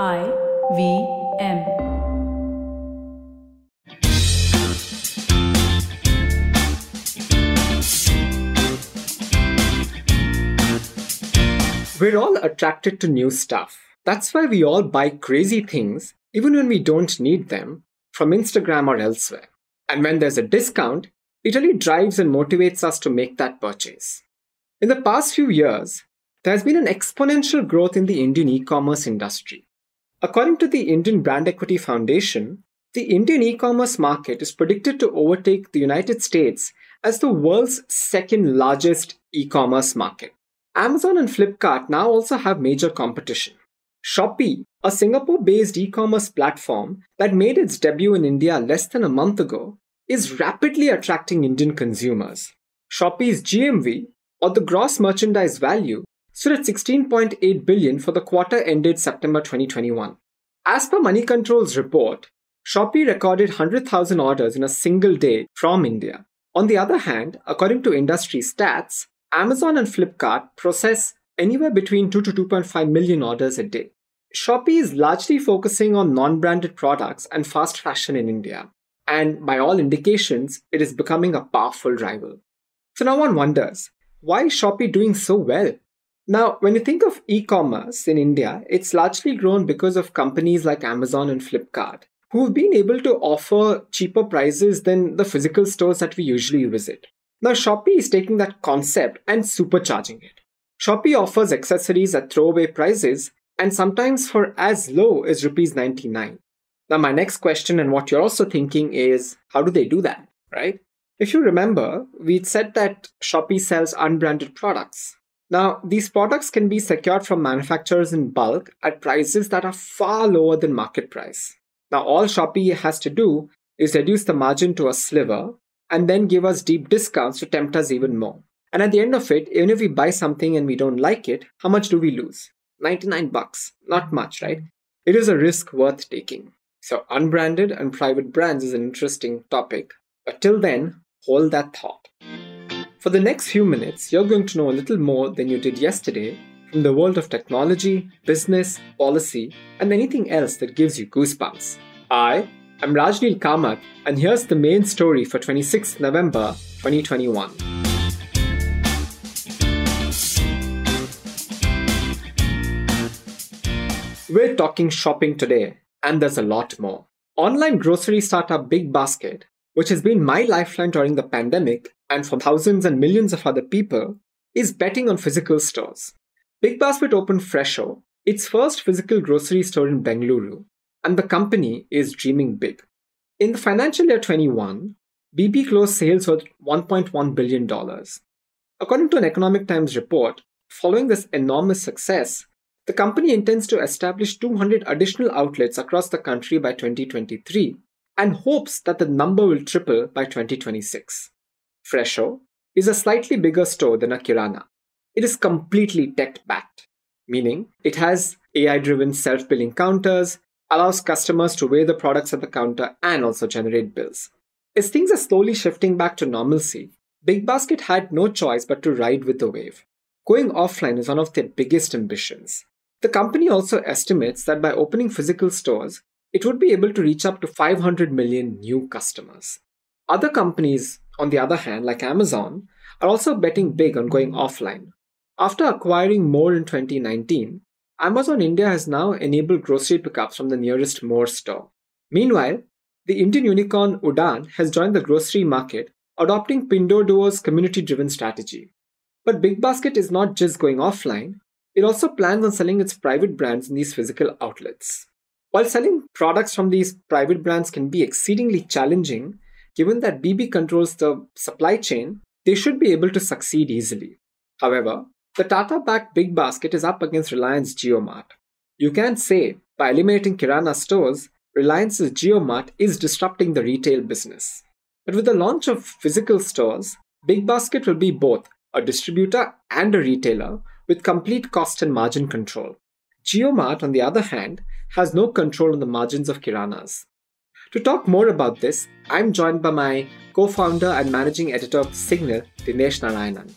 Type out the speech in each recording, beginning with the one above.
I V M. We're all attracted to new stuff. That's why we all buy crazy things, even when we don't need them, from Instagram or elsewhere. And when there's a discount, it really drives and motivates us to make that purchase. In the past few years, there has been an exponential growth in the Indian e commerce industry. According to the Indian Brand Equity Foundation, the Indian e commerce market is predicted to overtake the United States as the world's second largest e commerce market. Amazon and Flipkart now also have major competition. Shopee, a Singapore based e commerce platform that made its debut in India less than a month ago, is rapidly attracting Indian consumers. Shopee's GMV, or the gross merchandise value, stood at 16.8 billion for the quarter ended September 2021. As per Moneycontrol's report, Shopee recorded 100,000 orders in a single day from India. On the other hand, according to industry stats, Amazon and Flipkart process anywhere between 2 to 2.5 million orders a day. Shopee is largely focusing on non branded products and fast fashion in India, and by all indications, it is becoming a powerful rival. So now one wonders why is Shopee doing so well? Now, when you think of e commerce in India, it's largely grown because of companies like Amazon and Flipkart, who've been able to offer cheaper prices than the physical stores that we usually visit. Now, Shopee is taking that concept and supercharging it. Shopee offers accessories at throwaway prices and sometimes for as low as rupees 99. Now, my next question, and what you're also thinking, is how do they do that, right? If you remember, we'd said that Shopee sells unbranded products. Now, these products can be secured from manufacturers in bulk at prices that are far lower than market price. Now, all Shopee has to do is reduce the margin to a sliver and then give us deep discounts to tempt us even more. And at the end of it, even if we buy something and we don't like it, how much do we lose? 99 bucks. Not much, right? It is a risk worth taking. So, unbranded and private brands is an interesting topic. But till then, hold that thought. For the next few minutes, you're going to know a little more than you did yesterday from the world of technology, business, policy, and anything else that gives you goosebumps. I am Rajneil Kamath, and here's the main story for 26th November 2021. We're talking shopping today, and there's a lot more. Online grocery startup Big Basket, which has been my lifeline during the pandemic, and for thousands and millions of other people, is betting on physical stores. Big Basket opened Fresho, its first physical grocery store in Bengaluru, and the company is dreaming big. In the financial year 21, BB closed sales worth $1.1 billion. According to an Economic Times report, following this enormous success, the company intends to establish 200 additional outlets across the country by 2023 and hopes that the number will triple by 2026. Fresho is a slightly bigger store than a Kirana. It is completely tech backed, meaning it has AI driven self billing counters, allows customers to weigh the products at the counter, and also generate bills. As things are slowly shifting back to normalcy, Big Basket had no choice but to ride with the wave. Going offline is one of their biggest ambitions. The company also estimates that by opening physical stores, it would be able to reach up to 500 million new customers. Other companies on the other hand, like Amazon, are also betting big on going offline. After acquiring More in 2019, Amazon India has now enabled grocery pickups from the nearest More store. Meanwhile, the Indian unicorn Udaan has joined the grocery market, adopting Pinduoduo's community driven strategy. But Big Basket is not just going offline, it also plans on selling its private brands in these physical outlets. While selling products from these private brands can be exceedingly challenging, given that BB controls the supply chain, they should be able to succeed easily. However, the Tata backed Big Basket is up against Reliance JioMart. You can say, by eliminating Kirana stores, Reliance's JioMart is disrupting the retail business. But with the launch of physical stores, Big Basket will be both a distributor and a retailer with complete cost and margin control. JioMart, on the other hand, has no control on the margins of Kiranas. To talk more about this, I'm joined by my co founder and managing editor of Signal, Dinesh Narayanan.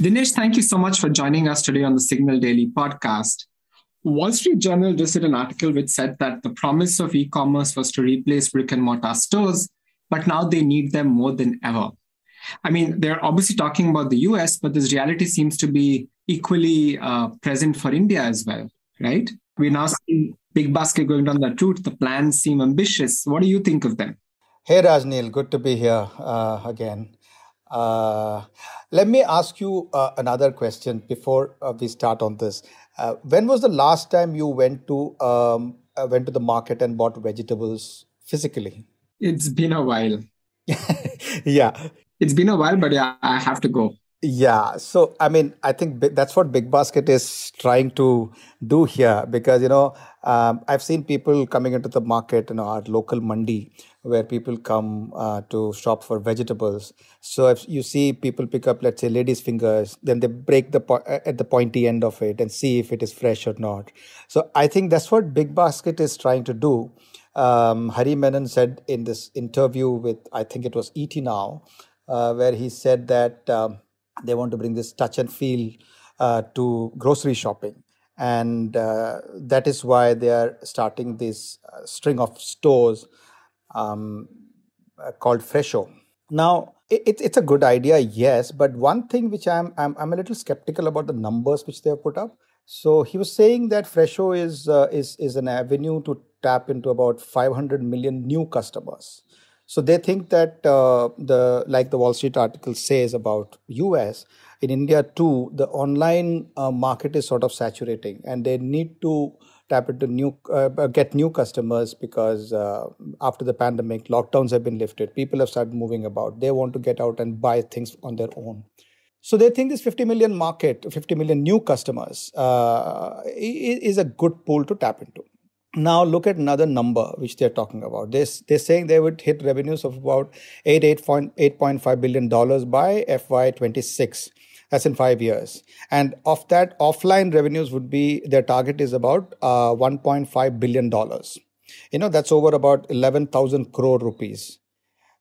Dinesh, thank you so much for joining us today on the Signal Daily podcast. Wall Street Journal just did an article which said that the promise of e commerce was to replace brick and mortar stores, but now they need them more than ever. I mean, they're obviously talking about the US, but this reality seems to be equally uh, present for India as well, right? We're now seeing Big Basket going down that route. The plans seem ambitious. What do you think of them? Hey, Rajneil, good to be here uh, again. Uh, let me ask you uh, another question before uh, we start on this. Uh, when was the last time you went to um, uh, went to the market and bought vegetables physically? It's been a while. yeah, it's been a while, but yeah, I have to go. Yeah, so I mean, I think that's what Big Basket is trying to do here because you know um, I've seen people coming into the market, you know, our local mandi where people come uh, to shop for vegetables. So if you see people pick up, let's say, ladies' fingers, then they break the po- uh, at the pointy end of it and see if it is fresh or not. So I think that's what Big Basket is trying to do. Um, Hari Menon said in this interview with I think it was ET Now, uh, where he said that. Um, they want to bring this touch and feel uh, to grocery shopping and uh, that is why they are starting this uh, string of stores um, uh, called Fresho. Now, it, it's a good idea, yes, but one thing which I'm, I'm I'm a little skeptical about the numbers which they have put up. So he was saying that Fresho is uh, is is an avenue to tap into about 500 million new customers. So they think that uh, the like the Wall Street article says about US in India too, the online uh, market is sort of saturating, and they need to tap into new uh, get new customers because uh, after the pandemic, lockdowns have been lifted. People have started moving about. They want to get out and buy things on their own. So they think this 50 million market, 50 million new customers, uh, is a good pool to tap into now look at another number which they're talking about. This they're saying they would hit revenues of about 8 8.8.5 billion dollars by fy 26 that's in five years. And of that offline revenues would be their target is about uh, 1.5 billion dollars. You know that's over about 11000 crore rupees.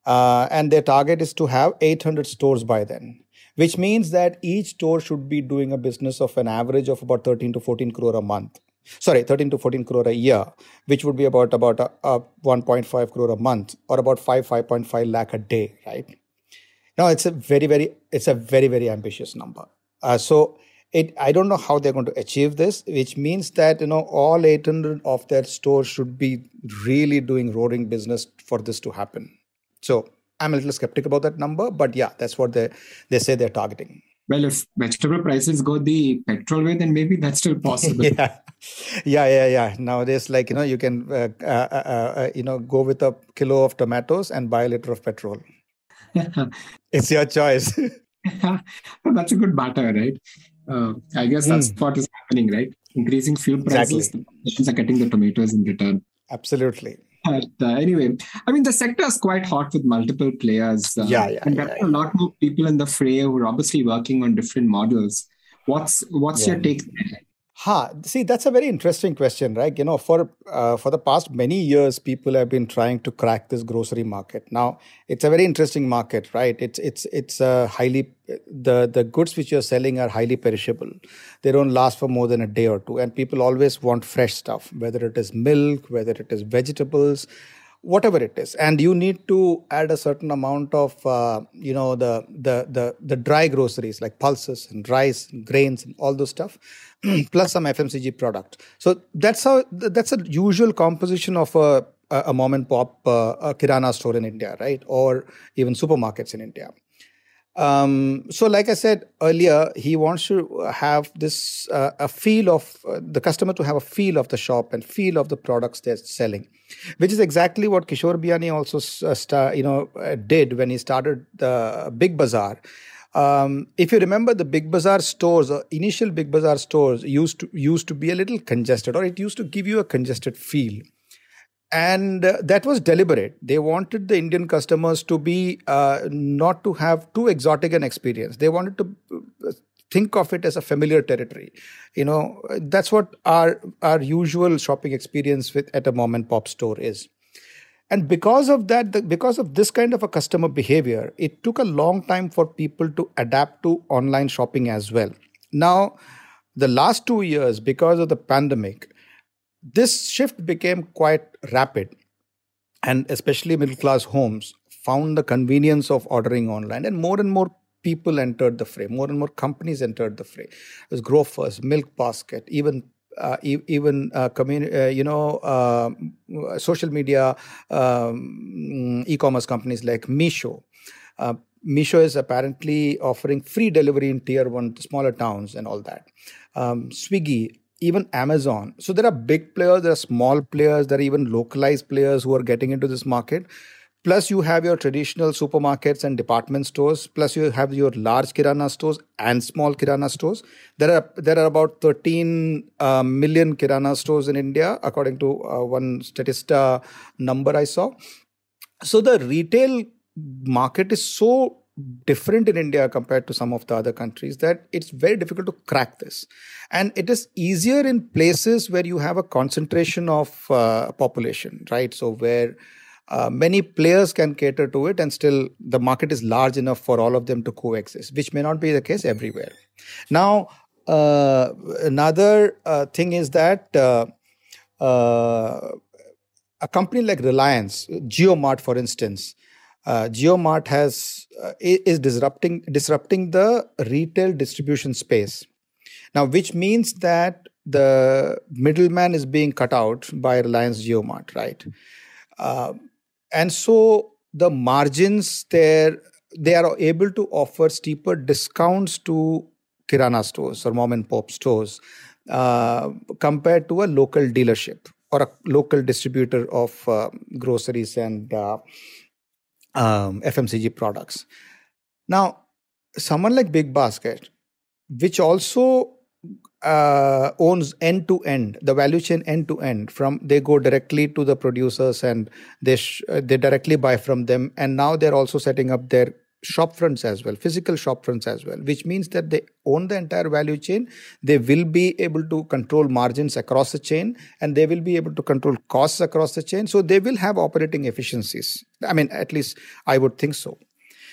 Uh, and their target is to have 800 stores by then which means that each store should be doing a business of an average of about 13 to 14 crore a month sorry 13 to 14 crore a year which would be about about a, a 1.5 crore a month or about 5 5.5 lakh a day right? Now it's a very very it's a very very ambitious number. Uh, so it i don't know how they're going to achieve this which means that you know all 800 of their stores should be really doing roaring business for this to happen. So i'm a little skeptical about that number but yeah that's what they they say they're targeting. Well, if vegetable prices go the petrol way, then maybe that's still possible. yeah, yeah, yeah, yeah. Nowadays, like you know, you can uh, uh, uh, uh you know go with a kilo of tomatoes and buy a liter of petrol. it's your choice. that's a good barter, right? Uh, I guess that's mm. what is happening, right? Increasing fuel prices, exactly. the are getting the tomatoes in return. Absolutely. But uh, anyway, I mean, the sector is quite hot with multiple players. Uh, yeah, yeah. And there yeah, are a lot more people in the fray who are obviously working on different models. What's what's yeah. your take? Ha, see, that's a very interesting question, right? You know, for uh, for the past many years, people have been trying to crack this grocery market. Now, it's a very interesting market, right? It's it's it's a highly the the goods which you're selling are highly perishable. They don't last for more than a day or two, and people always want fresh stuff, whether it is milk, whether it is vegetables, whatever it is. And you need to add a certain amount of uh, you know the, the the the dry groceries like pulses and rice and grains and all those stuff plus some fmcg product. So that's how that's a usual composition of a a mom and pop uh, kirana store in india right? Or even supermarkets in india um, so, like I said earlier, he wants to have this uh, a feel of uh, the customer to have a feel of the shop and feel of the products they're selling, which is exactly what Kishore Biyani also uh, star, you know uh, did when he started the Big Bazaar. Um, if you remember, the Big Bazaar stores, uh, initial Big Bazaar stores used to used to be a little congested, or it used to give you a congested feel and uh, that was deliberate. They wanted the indian customers to be uh, not to have too exotic an experience. They wanted to uh, think of it as a familiar territory. You know that's what our our usual shopping experience with at a mom and pop store is. And because of that the, because of this kind of a customer behavior it took a long time for people to adapt to online shopping as well. Now the last 2 years because of the pandemic this shift became quite rapid and especially middle class homes found the convenience of ordering online and more and more people entered the fray more and more companies entered the fray it was grofers milk basket even uh, e- even uh, uh, you know uh, social media um, e-commerce companies like Meesho. Uh, Meesho is apparently offering free delivery in tier one smaller towns and all that. Um, Swiggy, even Amazon. So there are big players, there are small players, there are even localized players who are getting into this market. Plus you have your traditional supermarkets and department stores. Plus you have your large kirana stores and small kirana stores. There are there are about 13 uh, million kirana stores in india according to uh, one statista number i saw. So the retail market is so different in india compared to some of the other countries that it's very difficult to crack this. And it is easier in places where you have a concentration of uh, population right? So where uh, many players can cater to it and still the market is large enough for all of them to coexist which may not be the case everywhere. Now uh, another uh, thing is that uh, uh, a company like reliance JioMart for instance JioMart has is disrupting disrupting the retail distribution space. Now which means that the middleman is being cut out by reliance JioMart right? Uh, and so the margins there they are able to offer steeper discounts to kirana stores or mom and pop stores uh, compared to a local dealership or a local distributor of uh, groceries and uh, um, FMCG products. Now, someone like Big Basket, which also uh, owns end to end the value chain end to end from they go directly to the producers and they sh- they directly buy from them and now they're also setting up their shop fronts as well physical shop fronts as well which means that they own the entire value chain they will be able to control margins across the chain and they will be able to control costs across the chain so they will have operating efficiencies i mean at least i would think so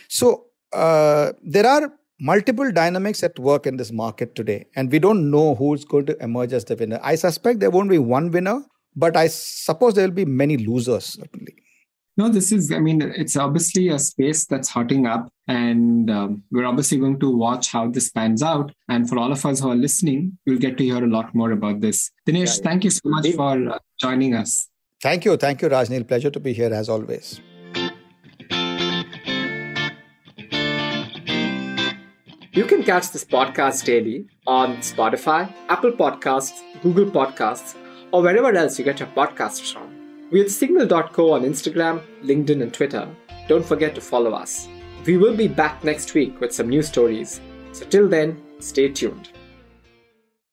so uh, there are multiple dynamics at work in this market today, and we don't know who's going to emerge as the winner. I suspect there won't be one winner, but I suppose there will be many losers, certainly. No, this is, I mean, it's obviously a space that's hotting up, and um, we're obviously going to watch how this pans out. And for all of us who are listening, we'll get to hear a lot more about this. Dinesh, yeah, yeah. thank you so much for uh, joining us. Thank you. Thank you, Rajneil. Pleasure to be here as always. You can catch this podcast daily on Spotify, Apple Podcasts, Google Podcasts, or wherever else you get your podcasts from. We're signal.co on Instagram, LinkedIn, and Twitter. Don't forget to follow us. We will be back next week with some new stories. So till then, stay tuned.